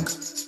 Hello,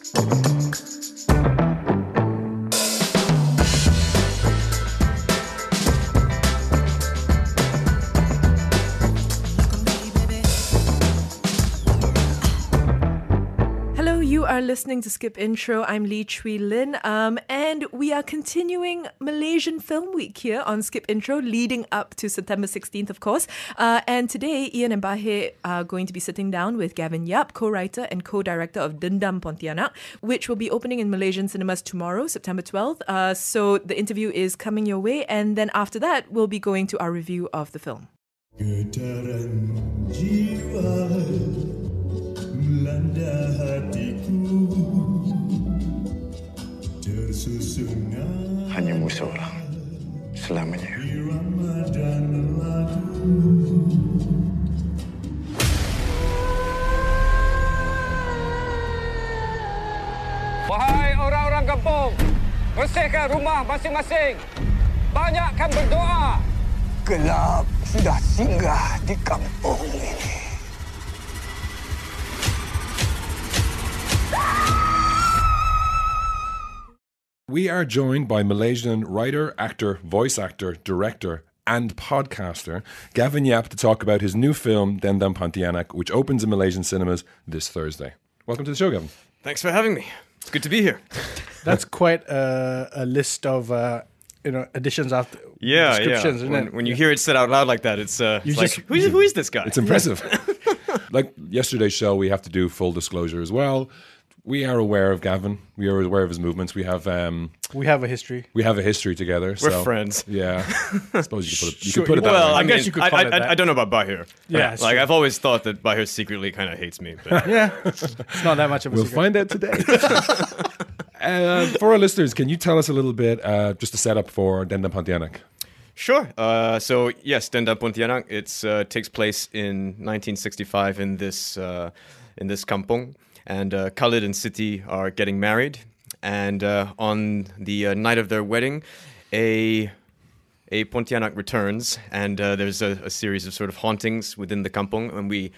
listening to Skip Intro. I'm Lee Chui Lin, um, and we are continuing Malaysian Film Week here on Skip Intro, leading up to September 16th, of course. Uh, and today, Iain and Bahir are going to be sitting down with Gavin Yap, co-writer and co-director of Dendam Pontianak, which will be opening in Malaysian cinemas tomorrow, September 12th. Uh, so the interview is coming your way, and then after that, we'll be going to our review of the film. Melanda hatiku Tersusun Hanya musuhlah selamanya. irama dan lagu Wahai orang-orang kampung, bersihkan rumah masing-masing. Banyakkan berdoa. Gelap sudah singgah di kampung ini. We are joined by Malaysian writer, actor, voice actor, director, and podcaster Gavin Yap to talk about his new film Dendam Pontianak, which opens in Malaysian cinemas this Thursday. Welcome to the show, Gavin. Thanks for having me. It's good to be here. That's quite a, a list of uh, you know additions after Yeah, descriptions, yeah. When, when you hear it said out loud like that, it's uh, You it's just- like, who is, who is this guy? It's impressive. like yesterday's show, we have to do full disclosure as well. We are aware of Gavin. We are aware of his movements. We have um, we have a history. we have a history together. We're so, friends. Yeah, I suppose you could put it, you Sure, could put it that well, way. I, I guess you could I, I, that. I, I don't know about Bahir. Yeah, it's like true. I've always thought that Bahir secretly kind of hates me. But Yeah, it's not that much of a We'll secret. find out today. uh, for our listeners, can you tell us a little bit, uh, just a setup for Dendam Pontianak? Sure. Uh, so yes, Dendam Pontianak. It uh, takes place in 1965 in this uh, in this kampung, and uh, Khalid and Siti are getting married. And uh, on the uh, night of their wedding, a a Pontianak returns, and uh, there's a, a series of sort of hauntings within the kampung, and we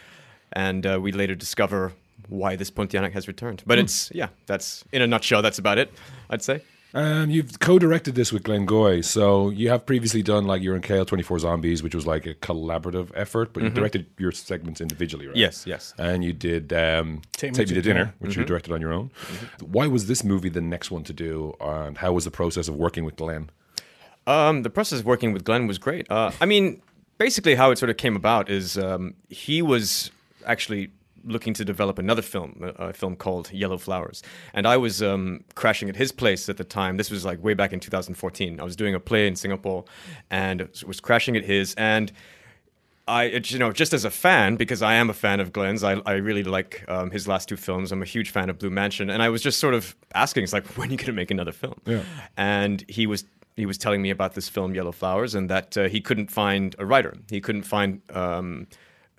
and uh, we later discover why this Pontianak has returned. But it's yeah, that's in a nutshell. That's about it. I'd say. Um, you've co-directed this with Glen Goei, so you have previously done like you're in KL 24 Zombies, which was like a collaborative effort, but you directed your segments individually, right? Yes, yes. And you did um, Take, Me Me to to Dinner, Dinner. which you directed on your own. Why was this movie the next one to do, and how was the process of working with Glen? Um, the process of working with Glen was great. Uh, I mean, basically, how it sort of came about is um, he was actually looking to develop another film, a, film called Yellow Flowers, and I was um, crashing at his place at the time. This was like way back in 2014. I was doing a play in Singapore, and was crashing at his and. I, you know, just as a fan, because I am a fan of Glen's, I, I really like um, his last two films. I'm a huge fan of Blue Mansion, and I was just sort of asking, it's like, when are you going to make another film? Yeah. And he was he was telling me about this film Yellow Flowers, and that uh, he couldn't find a writer. He couldn't find. Um,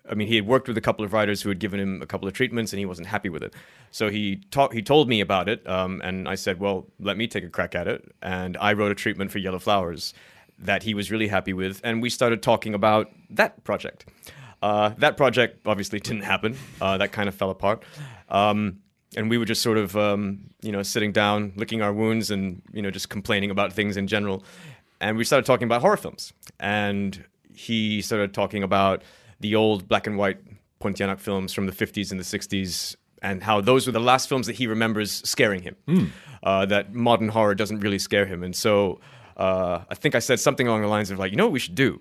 I mean, he had worked with a couple of writers who had given him a couple of treatments, and he wasn't happy with it. So he talked. He told me about it, um, and I said, "Well, let me take a crack at it." And I wrote a treatment for Yellow Flowers that he was really happy with, and we started talking about that project. Uh, that project obviously didn't happen. Uh, that kind of fell apart. Um, and we were just sort of, um, you know, sitting down, licking our wounds, and you know, just complaining about things in general. And we started talking about horror films. And he started talking about the old black and white Pontianak films from the 50s and the 60s, and how those were the last films that he remembers scaring him. Uh, that modern horror doesn't really scare him. And so uh, I think I said something along the lines of like, you know what we should do?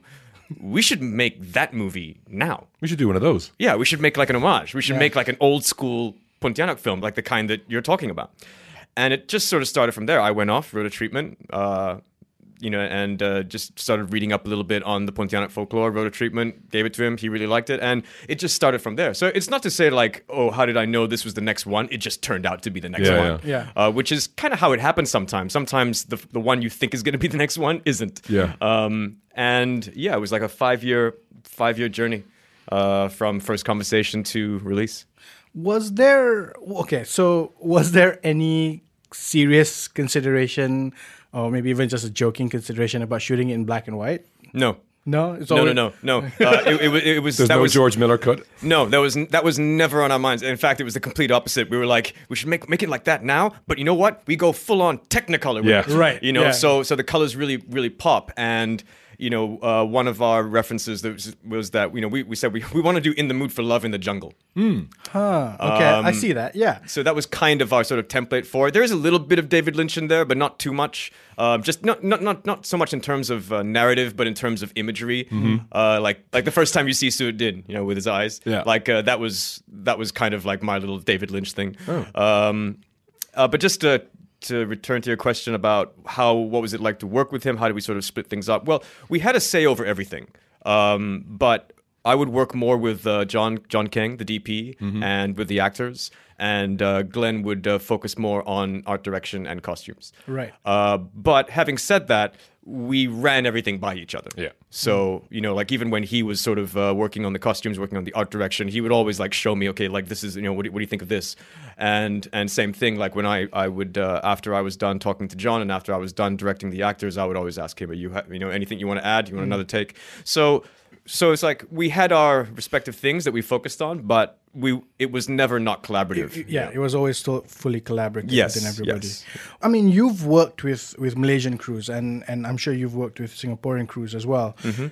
We should make that movie now. We should do one of those. Yeah, we should make like an homage. We should make like an old school Pontianak film, like the kind that you're talking about. And it just sort of started from there. I went off, wrote a treatment, uh, you know, and uh, just started reading up a little bit on the Pontianak folklore, wrote a treatment, gave it to him. He really liked it. And it just started from there. So it's not to say like, oh, how did I know this was the next one? It just turned out to be the next Yeah, one. yeah. Uh, which is kind of how it happens sometimes. Sometimes the, the one you think is going to be the next one isn't. Yeah. Um, and yeah, it was like a five year five year journey uh, from first conversation to release. Was there okay? So was there any serious consideration, or maybe even just a joking consideration about shooting it in black and white? No, No, it's No, no, always- no, no. Uh, it, it, it was There's that no was George Miller cut. no, that was that was never on our minds. In fact, it was the complete opposite. We were like, we should make make it like that now. But you know what? We go full on Technicolor. Yeah. it, Right, You know, yeah. so so the colors really really pop and. You know, uh, one of our references that was, was that you know we, we said we, we want to do "In the Mood for Love" in the jungle. Huh, okay, I see that. Yeah. So that was kind of our sort of template for it. There is a little bit of David Lynch in there, but not too much. Um, just not, not not not so much in terms of uh, narrative, but in terms of imagery. Uh, like like the first time you see Suit Din, you know, with his eyes. Yeah. Like uh, that was that was kind of like my little David Lynch thing. Oh. Um, uh, but just to return to your question about how what was it like to work with him? How did we sort of split things up? Well, we had a say over everything, um, but I would work more with uh, John John King, the DP, and with the actors, and uh, Glen would uh, focus more on art direction and costumes. Right. Uh, but having said that, we ran everything by each other. Yeah. So you know, like even when he was sort of uh, working on the costumes, working on the art direction, he would always like show me, okay, like this is you know, what do, what do you think of this? And and same thing, like when I I would uh, after I was done talking to John and after I was done directing the actors, I would always ask him, are you ha- you know anything you want to add? You want another take? So. So it's like we had our respective things that we focused on, but we it was never not collaborative. Yeah, it was always still fully collaborative Yes, within everybody. yes. I mean, you've worked with with Malaysian crews, and and I'm sure you've worked with Singaporean crews as well. Mm-hmm.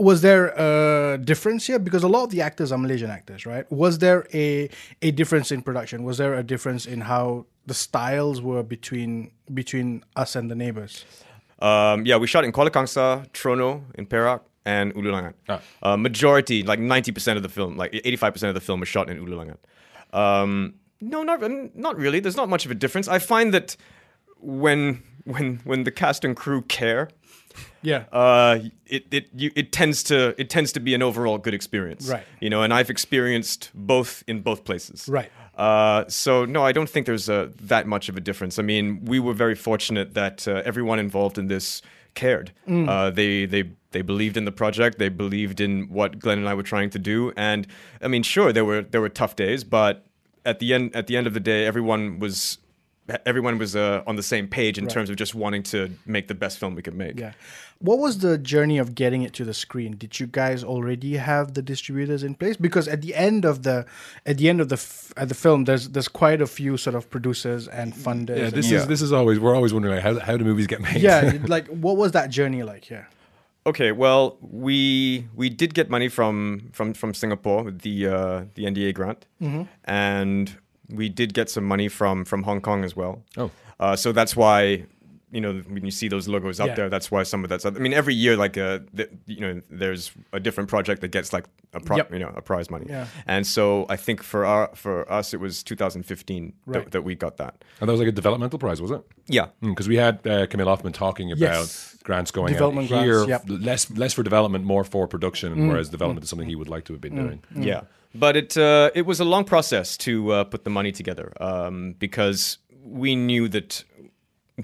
Was there a difference here? Because a lot of the actors are Malaysian actors, right? Was there a a difference in production? Was there a difference in how the styles were between between us and the neighbors? Um, yeah, we shot in Kuala Kangsar, Tronoh in Perak, and Hulu Langat. Ah. Uh, majority, like 90% of the film, like 85% of the film was shot in Hulu Langat. Um, no, not not really. There's not much of a difference. I find that when when when the cast and crew care, Yeah. uh, it it you, it tends to it tends to be an overall good experience. Right. You know, and I've experienced both in both places. Right. Uh, so no, I don't think there's uh, that much of a difference. I mean, we were very fortunate that uh, everyone involved in this cared. Mm. Uh, they they they believed in the project. They believed in what Glen and I were trying to do. And I mean, sure, there were there were tough days, but at the end at the end of the day, everyone was everyone was uh, on the same page in terms of just wanting to make the best film we could make. Yeah. What was the journey of getting it to the screen? Did you guys already have the distributors in place? Because at the end of the at the end of the f- uh, the film, there's there's quite a few sort of producers and funders. Yeah, and- this Yeah. is this is always we're always wondering like, how how do movies get made? yeah. like what was that journey like? Yeah. Okay, well, we we did get money from from from Singapore with the uh, the NDA grant, and we did get some money from from Hong Kong as well. Oh. uh, so that's why you know when you see those logos up Yeah. there, that's why some of that's. I mean, every year, like uh, the, you know, there's a different project that gets like a pro- Yep. you know a prize money, Yeah. and so I think for our for us it was 2015 Right. that, that we got that. And that was like a developmental prize, was it? Yeah, Because we had uh, Camille Hoffman talking about Yes. grants going Development out here, grants, yep. less less for development, more for production, Mm. whereas development is something he would like to have been doing. Yeah, but it uh, it was a long process to uh, put the money together um, because we knew that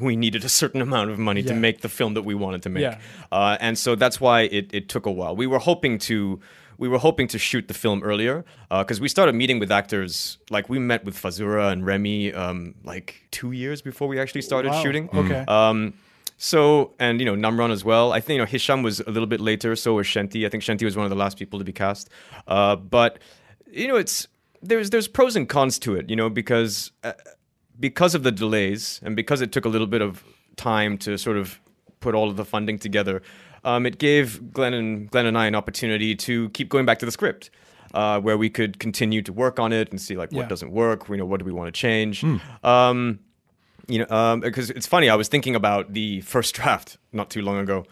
we needed a certain amount of money to make the film that we wanted to make, Yeah. uh, and so that's why it, it took a while. We were hoping to. We were hoping to shoot the film earlier because we started meeting with actors. Like we met with Fazura and Remy um, like two years before we actually started Wow. shooting. Okay. Um, so and you know Nam Ron as well. I think you know Hisham was a little bit later. So was Shanti. I think Shanti was one of the last people to be cast. Uh, but you know it's there's there's pros and cons to it. You know because uh, because of the delays and because it took a little bit of time to sort of put all of the funding together. Um, it gave Glen and Glen and I an opportunity to keep going back to the script. Uh, where we could continue to work on it and see like what Yeah. doesn't work, you know, what do we want to change. Um, you know, um, because it's funny. I was thinking about the first draft not too long ago,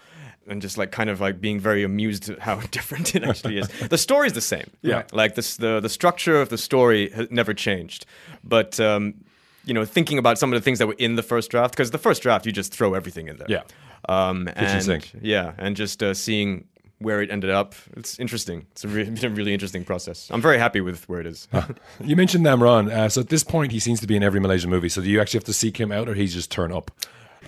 and just like kind of like being very amused at how different it actually is. the story's the same. Yeah. like this the the structure of the story has never changed, but. Um, you know, thinking about some of the things that were in the first draft, because the first draft you just throw everything in there. Yeah. Um, and sink. yeah, and just uh, seeing where it ended up, it's interesting. It's a re- a really interesting process. I'm very happy with where it is. You mentioned Nam Ron. Uh, so at this point, he seems to be in every Malaysian movie. So do you actually have to seek him out, or he's just turn up?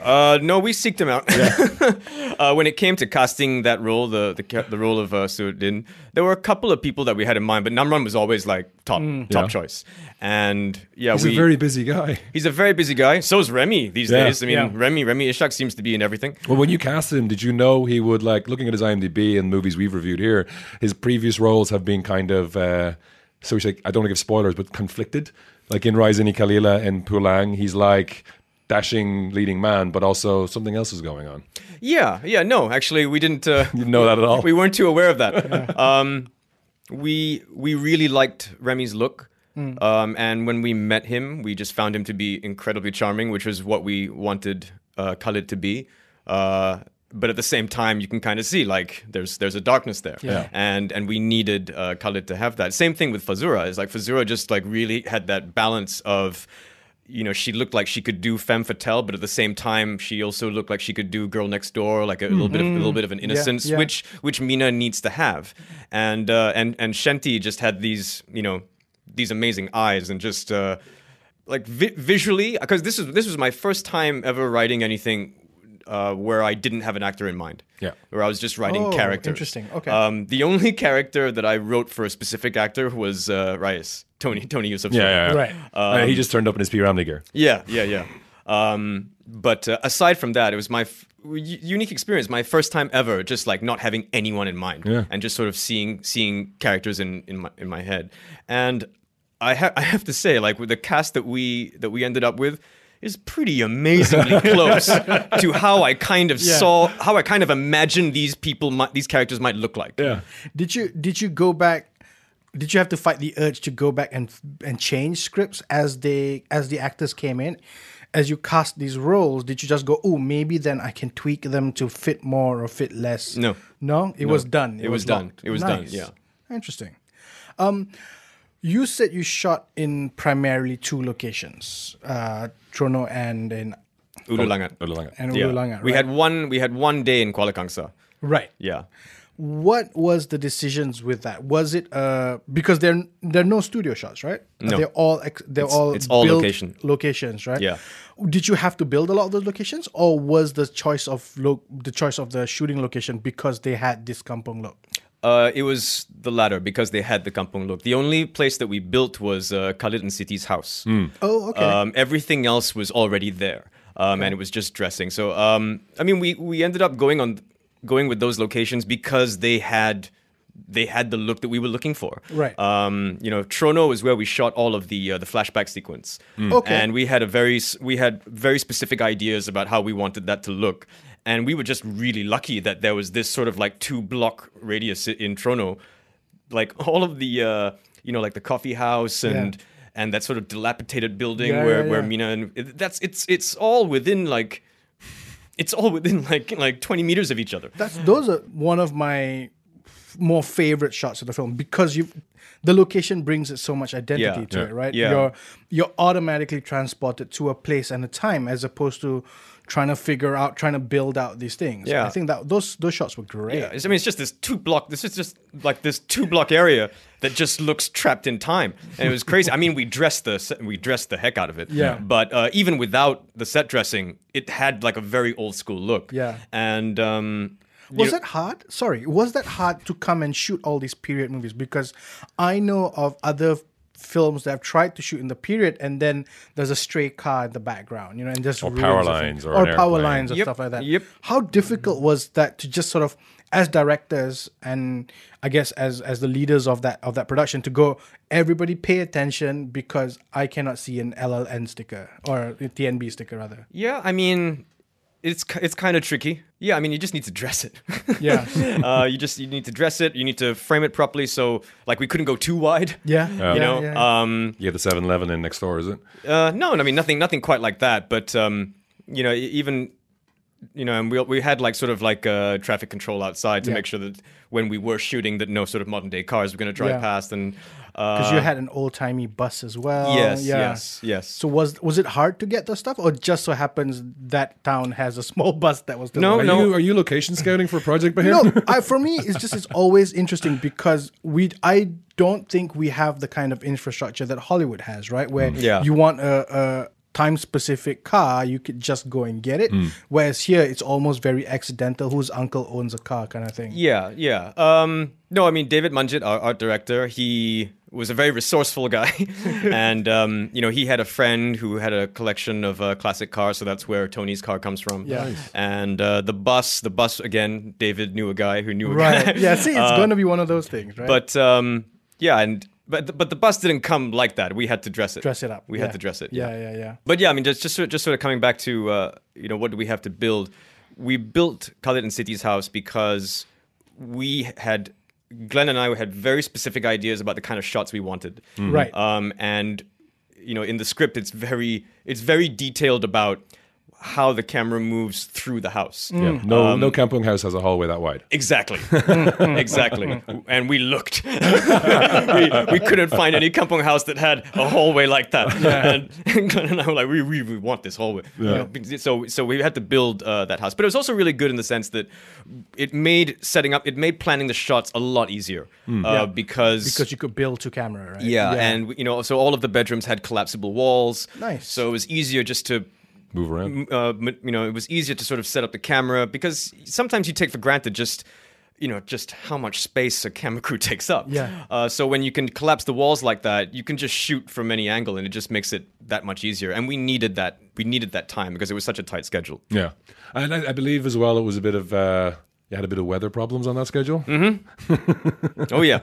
Uh, no, we seeked him out. uh, when it came to casting that role, the the, the role of uh, Suruddin, there were a couple of people that we had in mind, but Nam Ron was always like top top Yeah. choice. And yeah, He's we a very busy guy. he's a very busy guy. So is Remy these Yeah. days. I mean, Yeah. Remy Remy Ishak seems to be in everything. Well, when you casted him, did you know he would like looking at his IMDb and movies we've reviewed here? His previous roles have been kind of uh, so we say I don't want to give spoilers, but conflicted. Like in Rise: Ini Kalilah and Pulang, he's like dashing leading man, but also something else is going on. Yeah, yeah. No, actually, we didn't. Uh, You didn't know that at all? We weren't too aware of that. um, we we really liked Remy's look. Um, and when we met him, we just found him to be incredibly charming, which was what we wanted uh, Khalid to be. Uh, but at the same time, you can kind of see like there's there's a darkness there, Yeah. and and we needed uh, Khalid to have that. Same thing with Fazura. Is like Fazura just like really had that balance of you know, she looked like she could do femme fatale, but at the same time, she also looked like she could do girl next door, like a little bit of a little bit of an innocence, yeah. which which Mina needs to have, and uh, and and Shanti just had these, you know, these amazing eyes and just uh, like vi- visually, because this is this was my first time ever writing anything. Uh, where I didn't have an actor in mind. Yeah. Where I was just writing Oh, characters. interesting. Okay. Um, the only character that I wrote for a specific actor was uh, Reyes, Tony Tony Eusoff. Yeah, yeah, yeah. Right. Uh, he just turned up in his P. Ramlee gear. Yeah, yeah, yeah. Um, but uh, aside from that, it was my f- u- unique experience, my first time ever, just like not having anyone in mind, Yeah. and just sort of seeing seeing characters in in my in my head. And I have I have to say, like with the cast that we that we ended up with. Is pretty amazingly close to how I kind of Yeah. saw, how I kind of imagined these people, might, these characters might look like. Yeah. Did you did you go back? Did you have to fight the urge to go back and and change scripts as they as the actors came in? As you cast these roles, did you just go, "Oh, maybe then I can tweak them to fit more or fit less"? No. no, it was done. It was done. It was done, yeah. interesting. Um, you said you shot in primarily two locations, uh, Tronoh and in Hulu Langat. Ululangat. and Yeah. Hulu Langat, We had one. We had one day in Kuala Kangsar. right. Yeah. What was the decisions with that? Was it uh because there there are no studio shots, right? No. They're all ex- they're It's- all it's all location. locations, right? Yeah. Did you have to build a lot of those locations, or was the choice of lo- the choice of the shooting location because they had this kampong look? Uh, it was the latter because they had the kampong look. The only place that we built was uh, Khalid and Siti's house. Oh, okay. Um, everything else was already there, um, and it was just dressing. So, um, I mean, we we ended up going on going with those locations because they had they had the look that we were looking for. Right. Um, you know, Tronoh is where we shot all of the uh, the flashback sequence. Okay. And we had a very we had very specific ideas about how we wanted that to look. And we were just really lucky that there was this sort of like two block radius in Tronoh, like all of the uh, you know like the coffee house and and that sort of dilapidated building Yeah, where yeah, where yeah. Mina and that's it's it's all within like it's all within like like 20 meters of each other. That's those are one of my more favorite shots of the film because you the location brings it so much identity Yeah. to Yeah. it, right? Yeah. You're you're automatically transported to a place and a time as opposed to trying to figure out, trying to build out these things. Yeah. I think that those those shots were great. Yeah, it's- I mean, it's just this two block. This is just like this two block area that just looks trapped in time, and it was crazy. I mean, we dressed the we dressed the heck out of it. Yeah. But uh, even without the set dressing, it had like a very old school look. Yeah. And um, Was know- that hard? Sorry, was that hard to come and shoot all these period movies? Because I know of other films that have tried to shoot in the period, and then there's a stray car in the background, you know, and just Or power lines or or power airplane. lines or Yep, stuff like that. yep. How difficult was that to just sort of, as directors and I guess as as the leaders of that of that production, to go, everybody pay attention because I cannot see an LLN sticker or a TNB sticker rather. yeah, I mean, it's it's kind of tricky. Yeah, I mean, you just need to dress it. Yeah. uh, you just you need to dress it. You need to frame it properly. So like we couldn't go too wide. Yeah, You yeah, know. yeah. Um, You have the 7 Eleven in next door, is it? Uh, no, I mean nothing, nothing quite like that. But um, you know, even you know, and we we had like sort of like uh, traffic control outside to Yeah. make sure that when we were shooting, that no sort of modern day cars were going to drive Yeah. past. And uh, because you had an old timey bus as well. yes, yeah. yes, yes. So was was it hard to get the stuff, or just so happens that town has a small bus that was No, Are, no. you, are you location scouting for project by him? no, I, for me, it's just it's always interesting because we I don't think we have the kind of infrastructure that Hollywood has, right? Where Yeah. you want a, a time specific car, you could just go and get it. Whereas here, it's almost very accidental. Whose uncle owns a car, kind of thing. Yeah, yeah. Um, no, I mean David Munjit, our art director, he was a very resourceful guy, and um, you know he had a friend who had a collection of uh, classic cars, so that's where Tony's car comes from. Yeah. Nice. And uh, the bus, the bus again. David knew a guy who knew a Right. guy. yeah. See, it's Uh, going to be one of those things, right? But um, yeah, and but the, but the bus didn't come like that. We had to dress it. dress it up. We yeah. had to dress it. Yeah, yeah, yeah. But yeah, I mean, just just sort, just sort of coming back to uh, you know what do we have to build? We built Khalid and Siti's house because we had Glen and I had very specific ideas about the kind of shots we wanted. Right. Um, and you know, in the script, it's very it's very detailed about how the camera moves through the house. Mm. Yeah. No, no Kampung house has a hallway that wide. Exactly. exactly. And we looked. we, we couldn't find any kampong house that had a hallway like that. And, and Glen and I were like, we, we, we want this hallway. Yeah. Because- So, so we had to build uh, that house. But it was also really good in the sense that it made setting up, it made planning the shots a lot easier. Uh, because, Because you could build to camera, right? yeah, and you know, so all of the bedrooms had collapsible walls. Nice. So it was easier just to Move around. uh, you know, it was easier to sort of set up the camera because sometimes you take for granted just, you know, just how much space a camera crew takes up. Yeah. Uh, so when you can collapse the walls like that, you can just shoot from any angle, and it just makes it that much easier. And we needed that. We needed that time because it was such a tight schedule. Yeah, and I, I believe as well it was a bit of uh, you had a bit of weather problems on that schedule. Oh yeah.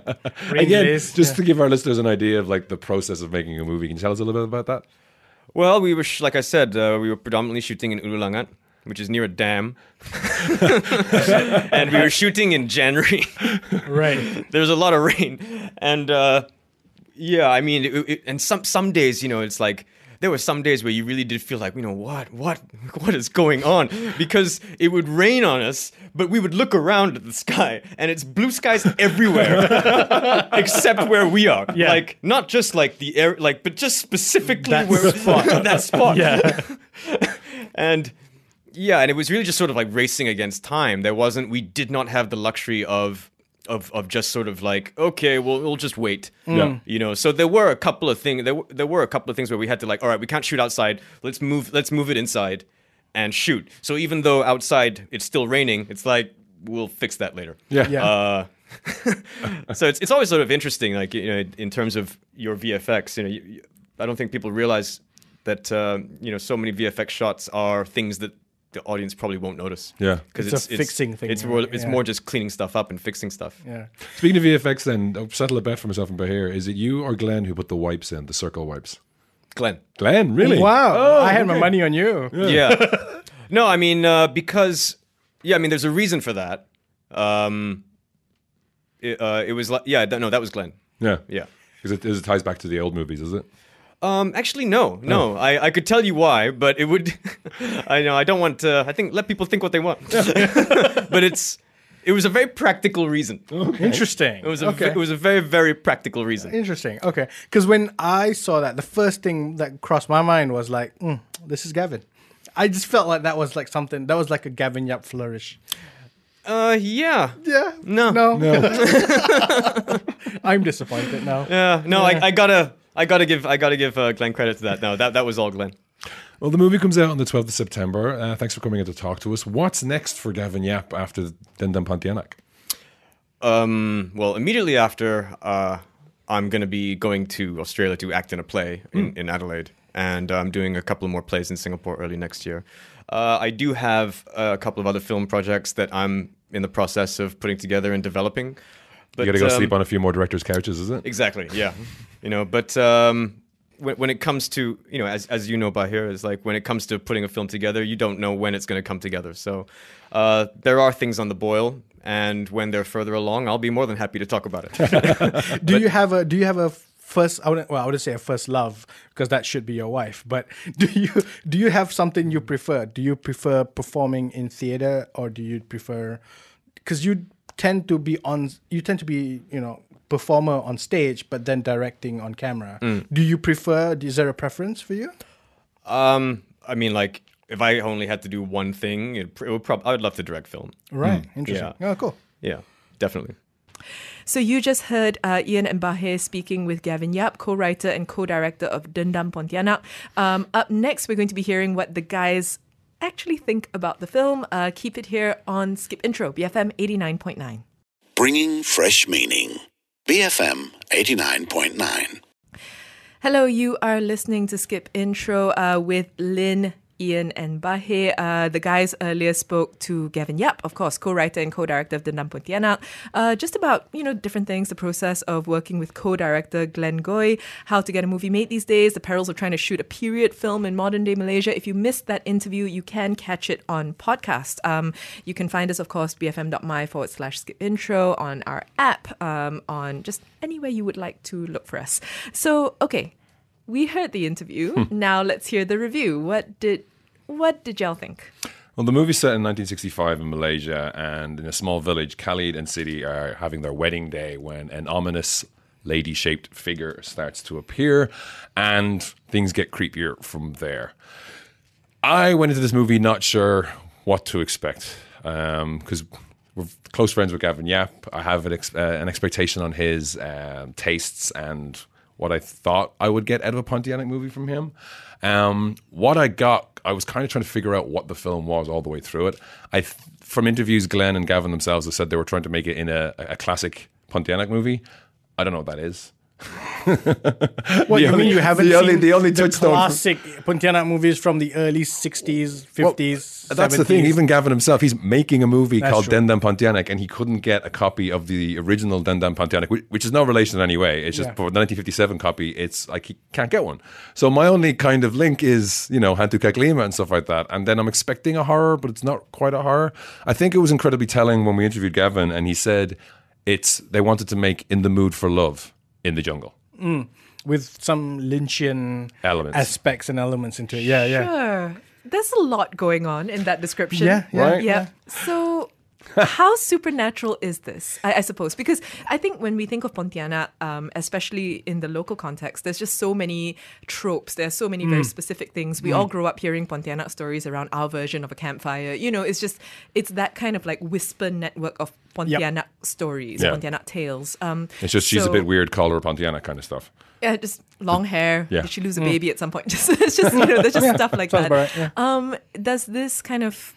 Again, just yeah. to give our listeners an idea of like the process of making a movie, can you tell us a little bit about that? Well, we were sh- like I said, uh, we were predominantly shooting in Hulu Langat. Which is near a dam, and we were shooting in January. Right. There's a lot of rain, and uh, yeah, I mean, it, it, and some some days, you know, it's like there were some days where you really did feel like, you know, what, what, what is going on? Because it would rain on us, but we would look around at the sky, and it's blue skies everywhere, except where we are. Yeah. Like not just like the air, like, but just specifically That where spot. that spot. Yeah. and yeah, and it was really just sort of like racing against time. There wasn't, we did not have the luxury of. Of, of just sort of like okay well we'll just wait Yeah. you know so there were a couple of things there, were- there were a couple of things where we had to like all right we can't shoot outside let's move let's move it inside and shoot so even though outside it's still raining it's like we'll fix that later Yeah. Yeah. uh, so it's it's always sort of interesting, like you know, in terms of your VFX. You know, you, you- I don't think people realize that uh, you know so many VFX shots are things that the audience probably won't notice. Yeah. because It's a fixing thing, It's more, right? it's Yeah. more just cleaning stuff up and fixing stuff. Yeah. Speaking of VFX, then I'll settle a bet for myself and Bahir. Is it you or Glen who put the wipes in, the circle wipes? Glen. Glen, really? Wow. Oh, I had my money on you. Yeah. no, I mean uh, because yeah, I mean there's a reason for that. Um, it, uh, it was like yeah, th- no, that was Glen. Yeah, Yeah. Because it, 'cause it ties back to the old movies, is it? Um, actually, no, no. I, I could tell you why, but it would. I know I don't want to. I think let people think what they want. but it's. It was a very practical reason. Interesting. It was a. okay. It was a very very practical reason. Interesting. Okay. Because when I saw that, the first thing that crossed my mind was like, mm, this is Gavin. I just felt like that was like something, that was like a Gavin Yap flourish. Uh, yeah. Yeah. No. No. No. I'm disappointed now. Yeah. No. Yeah. I, I gotta. I gotta give. I gotta give uh, Glen credit to that. No, that that was all Glen. well, the movie comes out on the 12th of September. Uh, thanks for coming in to talk to us. What's next for Gavin Yap after Dendam Pontianak? Um, well, immediately after, uh, I'm going to be going to Australia to act in a play in, in Adelaide, and I'm doing a couple more plays in Singapore early next year. Uh, I do have a couple of other film projects that I'm in the process of putting together and developing. But, You got to go um, sleep on a few more directors' couches, is it? Exactly. Yeah. you know, but um, when, when it comes to you know, as as you know Bahir, is like when it comes to putting a film together, you don't know when it's going to come together. So uh, there are things on the boil, and when they're further along, I'll be more than happy to talk about it. Do you have a, do you have a first, I wouldn't, well, I wouldn't say a first love because that should be your wife, but do you, do you have something you prefer? Do you prefer performing in theater or do you prefer, because you tend to be on, you tend to be, you know, performer on stage, but then directing on camera. Do you prefer, is there a preference for you? um, I mean, like if I only had to do one thing, it, it would probably I would love to direct film. Right. Interesting. Yeah. Oh, cool. Yeah, definitely. So you just heard uh, Iain and Bahir speaking with Gavin Yap, co-writer and co-director of Dendam Pontianak. Um, up next, we're going to be hearing what the guys actually think about the film. Uh, keep it here on Skip Intro, BFM 89.9. Bringing fresh meaning. BFM 89.9. Hello, you are listening to Skip Intro uh, with Lynn, Iain, and Bahir. Uh, the guys earlier spoke to Gavin Yap, of course, co-writer and co-director of Dendam Pontianak, uh, just about you know different things, the process of working with co-director Glen Goei, how to get a movie made these days, the perils of trying to shoot a period film in modern day Malaysia. If you missed that interview, you can catch it on podcast. Um, you can find us, of course, bfm.my forward slash skip intro on our app, um, on just anywhere you would like to look for us. So, okay, we heard the interview. now let's hear the review. What did what did y'all think? Well, the movie's set in 1965 in Malaysia, and in a small village, Khalid and Siti are having their wedding day when an ominous lady shaped figure starts to appear, and things get creepier from there. I went into this movie not sure what to expect because we're close friends with Gavin Yap. I have an, ex- uh, an expectation on his um, tastes and what I thought I would get out of a Pontianak movie from him. Um, what I got, I was kind of trying to figure out what the film was all the way through it. I, from interviews, Glen and Gavin themselves have said they were trying to make it in a, a classic Pontianak movie. I don't know what that is. What The you only- mean? You haven't the seen only- the only touchstone from- classic Pontianak movies from the early '60s, '50s. That's the thing. Even Gavin himself, he's making a movie That's called true. Dendam Pontianak, and he couldn't get a copy of the original Dendam Pontianak, which, which is no relation in any way. It's just Yeah. for the 1957 copy, it's like he can't get one. So my only kind of link is, you know, Hantu Kak Limah and stuff like that. And then I'm expecting a horror, but it's not quite a horror. I think it was incredibly telling when we interviewed Gavin, and he said it's they wanted to make In the Mood for Love in the jungle. Mm. with some Lynchian Elements. aspects and elements into it. Yeah, yeah. Sure. There's a lot going on in that description. Yeah, yeah, Right? Yeah. So, how supernatural is this? I, I suppose because I think when we think of Pontianak, um, especially in the local context, there's just so many tropes. There's so many Mm. very specific things. We all grow up hearing Pontianak stories around our version of a campfire. You know, it's just it's that kind of like whisper network of Pontianak stories, Yeah. Pontianak tales. Um, It's just she's a bit weird, call her Pontianak kind of stuff. yeah, just long hair. Yeah. Did she lose a baby at some point? Just it's just you know, there's just stuff like Mm. that. right, yeah. Um, does this kind of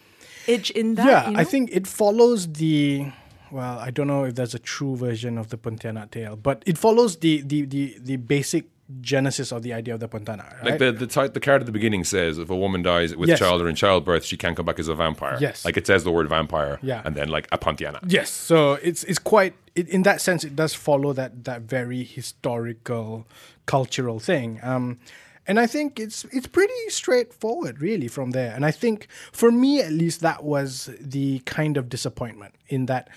edge in that? yeah, you I think it follows the. Well, I don't know if there's a true version of the Pontianak tale, but it follows the the the, the basic genesis of the idea of the Pontianak. Right? Like the the, ti- the card at the beginning says, if a woman dies with Yes. child or in childbirth, she can't come back as a vampire. Yes. like it says the word vampire. Yeah. and then like a Pontianak. Yes, so it's it's quite it, in that sense it does follow that that very historical cultural thing. Um, and I think it's it's pretty straightforward really from there. And I think for me at least that was the kind of disappointment in that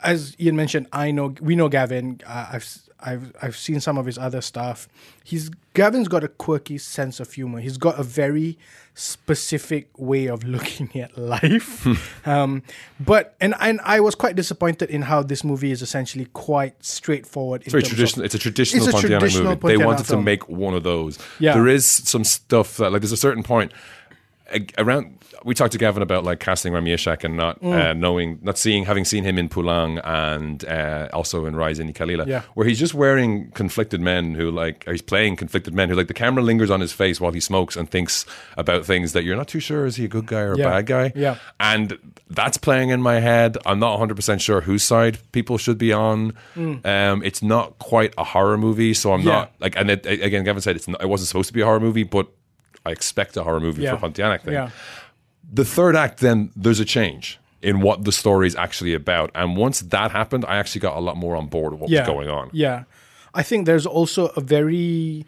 as Iain mentioned, I know we know Gavin. Uh, I've I've I've seen some of his other stuff. He's Gavin's got a quirky sense of humor. He's got a very specific way of looking at life. um, but and and I was quite disappointed in how this movie is essentially quite straightforward. It's very traditional. It's a traditional It's a Pontianak traditional movie. they wanted to make one of those. Yeah. There is some stuff that like there's a certain point around. We talked to Gavin about like casting Remy Ishak and not Mm. uh, knowing, not seeing, having seen him in Pulang and uh, also in Rise: Ini Kalilah, Yeah. where he's just wearing conflicted men who like, he's playing conflicted men who like the camera lingers on his face while he smokes and thinks about things that you're not too sure is he a good guy or a bad guy. Yeah. And that's playing in my head. I'm not 100% sure whose side people should be on. Um, it's not quite a horror movie, so I'm Mm. Yeah. not like. And it, again, Gavin said it's not, it wasn't supposed to be a horror movie, but I expect a horror movie Yeah. for Pontianak thing. Yeah. The third act, then there's a change in what the story is actually about, and once that happened, I actually got a lot more on board with what yeah. was going on. Yeah. I think there's also a very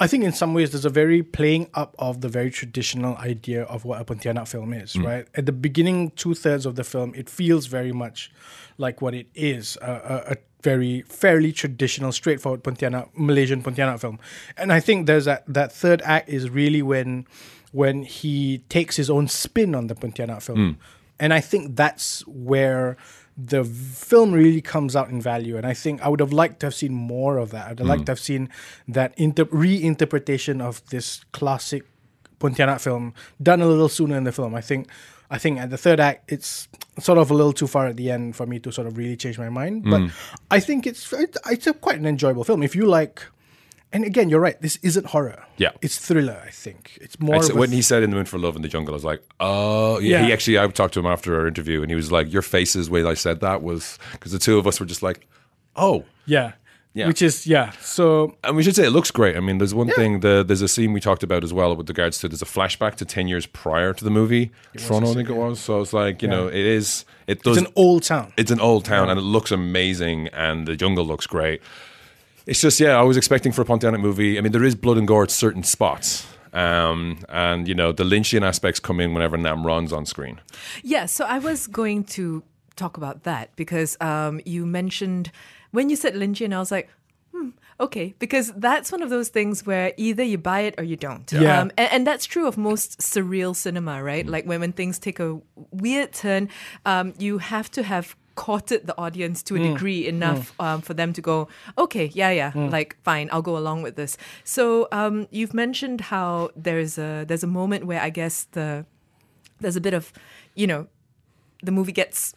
I think in some ways there's a very playing up of the very traditional idea of what a Pontianak film is, Mm. right? At the beginning two thirds of the film, it feels very much like what it is a, a, a very fairly traditional, straightforward Pontianak Malaysian Pontianak film, and I think there's that that third act is really when when he takes his own spin on the Pontianak film, hmm. and I think that's where the film really comes out in value. And I think I would have liked to have seen more of that. I'd have liked hmm. to have seen that inter- reinterpretation of this classic Pontianak film done a little sooner in the film. I think I think at the third act it's sort of a little too far at the end for me to sort of really change my mind. But Mm. I think it's it's a quite an enjoyable film if you like. And again, you're right. This isn't horror. Yeah. it's thriller. I think it's more. It's- when he said "In the Mood for Love" in the jungle, I was like, "Oh, yeah." Yeah. He actually, I talked to him after our interview, and he was like, "Your faces way I said that was because the two of us were just like, oh." yeah, Yeah. which is yeah. So And we should say it looks great. I mean, there's one thing. The, there's a scene we talked about as well with regards to. There's a flashback to ten years prior to the movie. Toronto, I think it was. So it's like you know, it is. It does. it's an old town. it's an old town and it looks amazing and the jungle looks great. It's just yeah, I was expecting for a Pontianak movie. I mean, there is blood and gore at certain spots. Um, and you know the Lynchian aspects come in whenever Nam Ron's on screen. Yeah, so I was going to talk about that because um, you mentioned when you said Lynchian, I was like, hmm, okay, because that's one of those things where either you buy it or you don't. Yeah. Um, and, and that's true of most surreal cinema, right? Like when, when things take a weird turn, um, you have to have courted the audience to a degree enough um, for them to go, okay, yeah, yeah, like fine, I'll go along with this. So um, you've mentioned how there's a there's a moment where I guess the there's a bit of, you know, the movie gets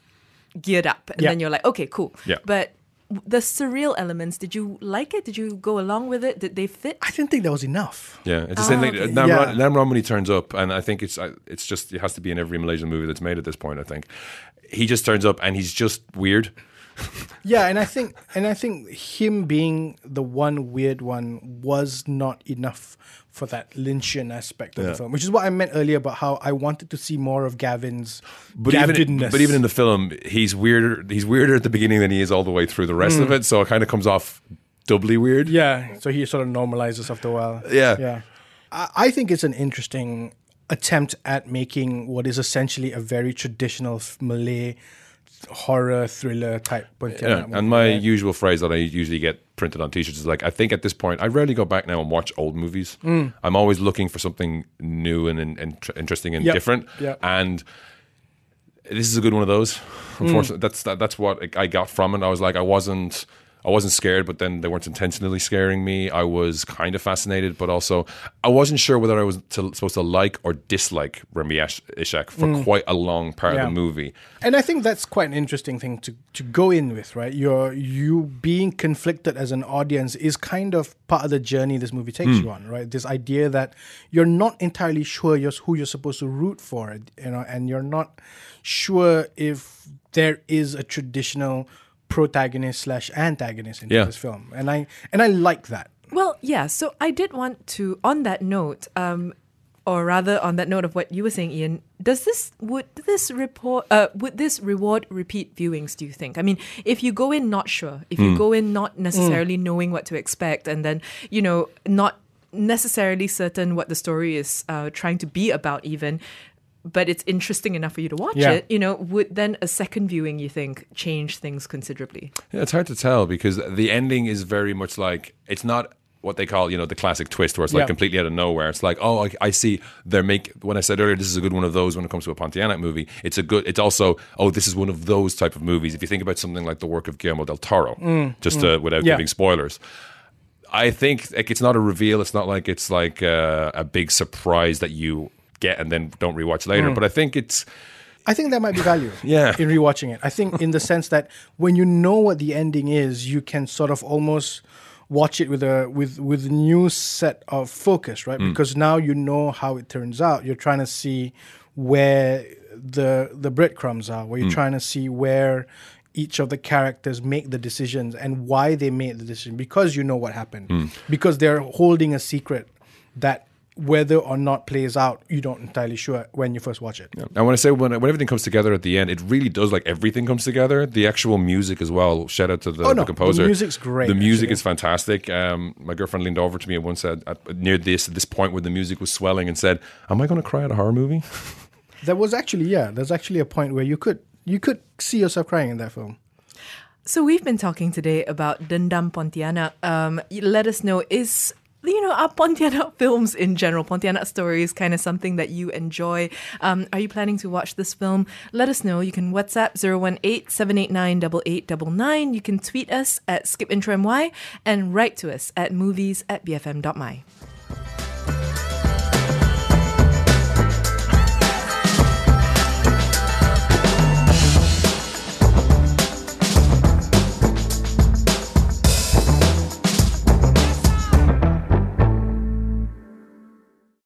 geared up, and Yeah. then you're like, okay, cool. Yeah. But the surreal elements, did you like it? Did you go along with it? Did they fit? I didn't think that was enough. Yeah, it's the same thing. Ah, okay. Nam, Yeah. Nam Ron when he turns up, and I think it's uh, it's just it has to be in every Malaysian movie that's made at this point. I think he just turns up and he's just weird. Yeah, and I think and I think him being the one weird one was not enough for that Lynchian aspect of Yeah. the film, which is what I meant earlier about how I wanted to see more of Gavin's But even, Gavinness. but even in the film, he's weirder. He's weirder at the beginning than he is all the way through the rest of mm. it. So it kind of comes off doubly weird. yeah, so he sort of normalizes after a while. Yeah. yeah. I, I think it's an interesting attempt at making what is essentially a very traditional Malay horror thriller type. Yeah, and my usual phrase that I usually get printed on T-shirts is like, I think at this point, I rarely go back now and watch old movies. Mm. I'm always looking for something new and, and, and tr- interesting and Yep, different. yep. And this is a good one of those. Mm. Unfortunately, that's that, that's what I got from it. I was like, I wasn't. I wasn't scared, but then they weren't intentionally scaring me. I was kind of fascinated, but also I wasn't sure whether I was to, supposed to like or dislike Remy Ishak for mm. quite a long part Yeah. of the movie. And I think that's quite an interesting thing to, to go in with, right? You're you being conflicted as an audience is kind of part of the journey this movie takes hmm. you on, right? This idea that you're not entirely sure you're, who you're supposed to root for, you know, and you're not sure if there is a traditional protagonist slash antagonist in Yeah. this film, and I and I like that. Well, yeah. So I did want to, on that note, um, or rather on that note of what you were saying, Iain. Does this would this report uh, would this reward repeat viewings? Do you think? I mean, if you go in not sure, if you go in not necessarily knowing what to expect, and then you know not necessarily certain what the story is uh, trying to be about, even. But it's interesting enough for you to watch Yeah. it. You know, would then a second viewing you think change things considerably? Yeah, it's hard to tell because the ending is very much like it's not what they call you know the classic twist where it's like Yeah. completely out of nowhere. It's like oh I, I see they're make when I said earlier this is a good one of those when it comes to a Pontianak movie. It's a good. It's also oh this is one of those type of movies. If you think about something like the work of Guillermo del Toro, just uh, without Yeah. giving spoilers. I think like it's not a reveal. It's not like it's like uh, a big surprise that you get and then don't rewatch later. Mm. But I think it's I think that might be value Yeah. in rewatching it. I think in the sense that when you know what the ending is, you can sort of almost watch it with a with with a new set of focus, right? Mm. Because now you know how it turns out. You're trying to see where the the breadcrumbs are, where you're mm. trying to see where each of the characters make the decisions and why they made the decision because you know what happened. Because they're holding a secret that whether or not plays out, you don't entirely sure when you first watch it. And when I say when, when everything comes together at the end, it really does like everything comes together. The actual music as well. Shout out to the, Oh, no, the composer. the music's great, The music actually. is fantastic. Um, my girlfriend leaned over to me and once said at, near this this point where the music was swelling and said, "Am I going to cry at a horror movie?" There was actually yeah, there's actually a point where you could you could see yourself crying in that film. So we've been talking today about Dendam Pontianak. Um, let us know is you know are Pontianak films in general, Pontianak stories, kind of something that you enjoy. Um, are you planning to watch this film? Let us know. You can WhatsApp 018-789-8899. You can tweet us at skipintromy and write to us at movies at bfm.my.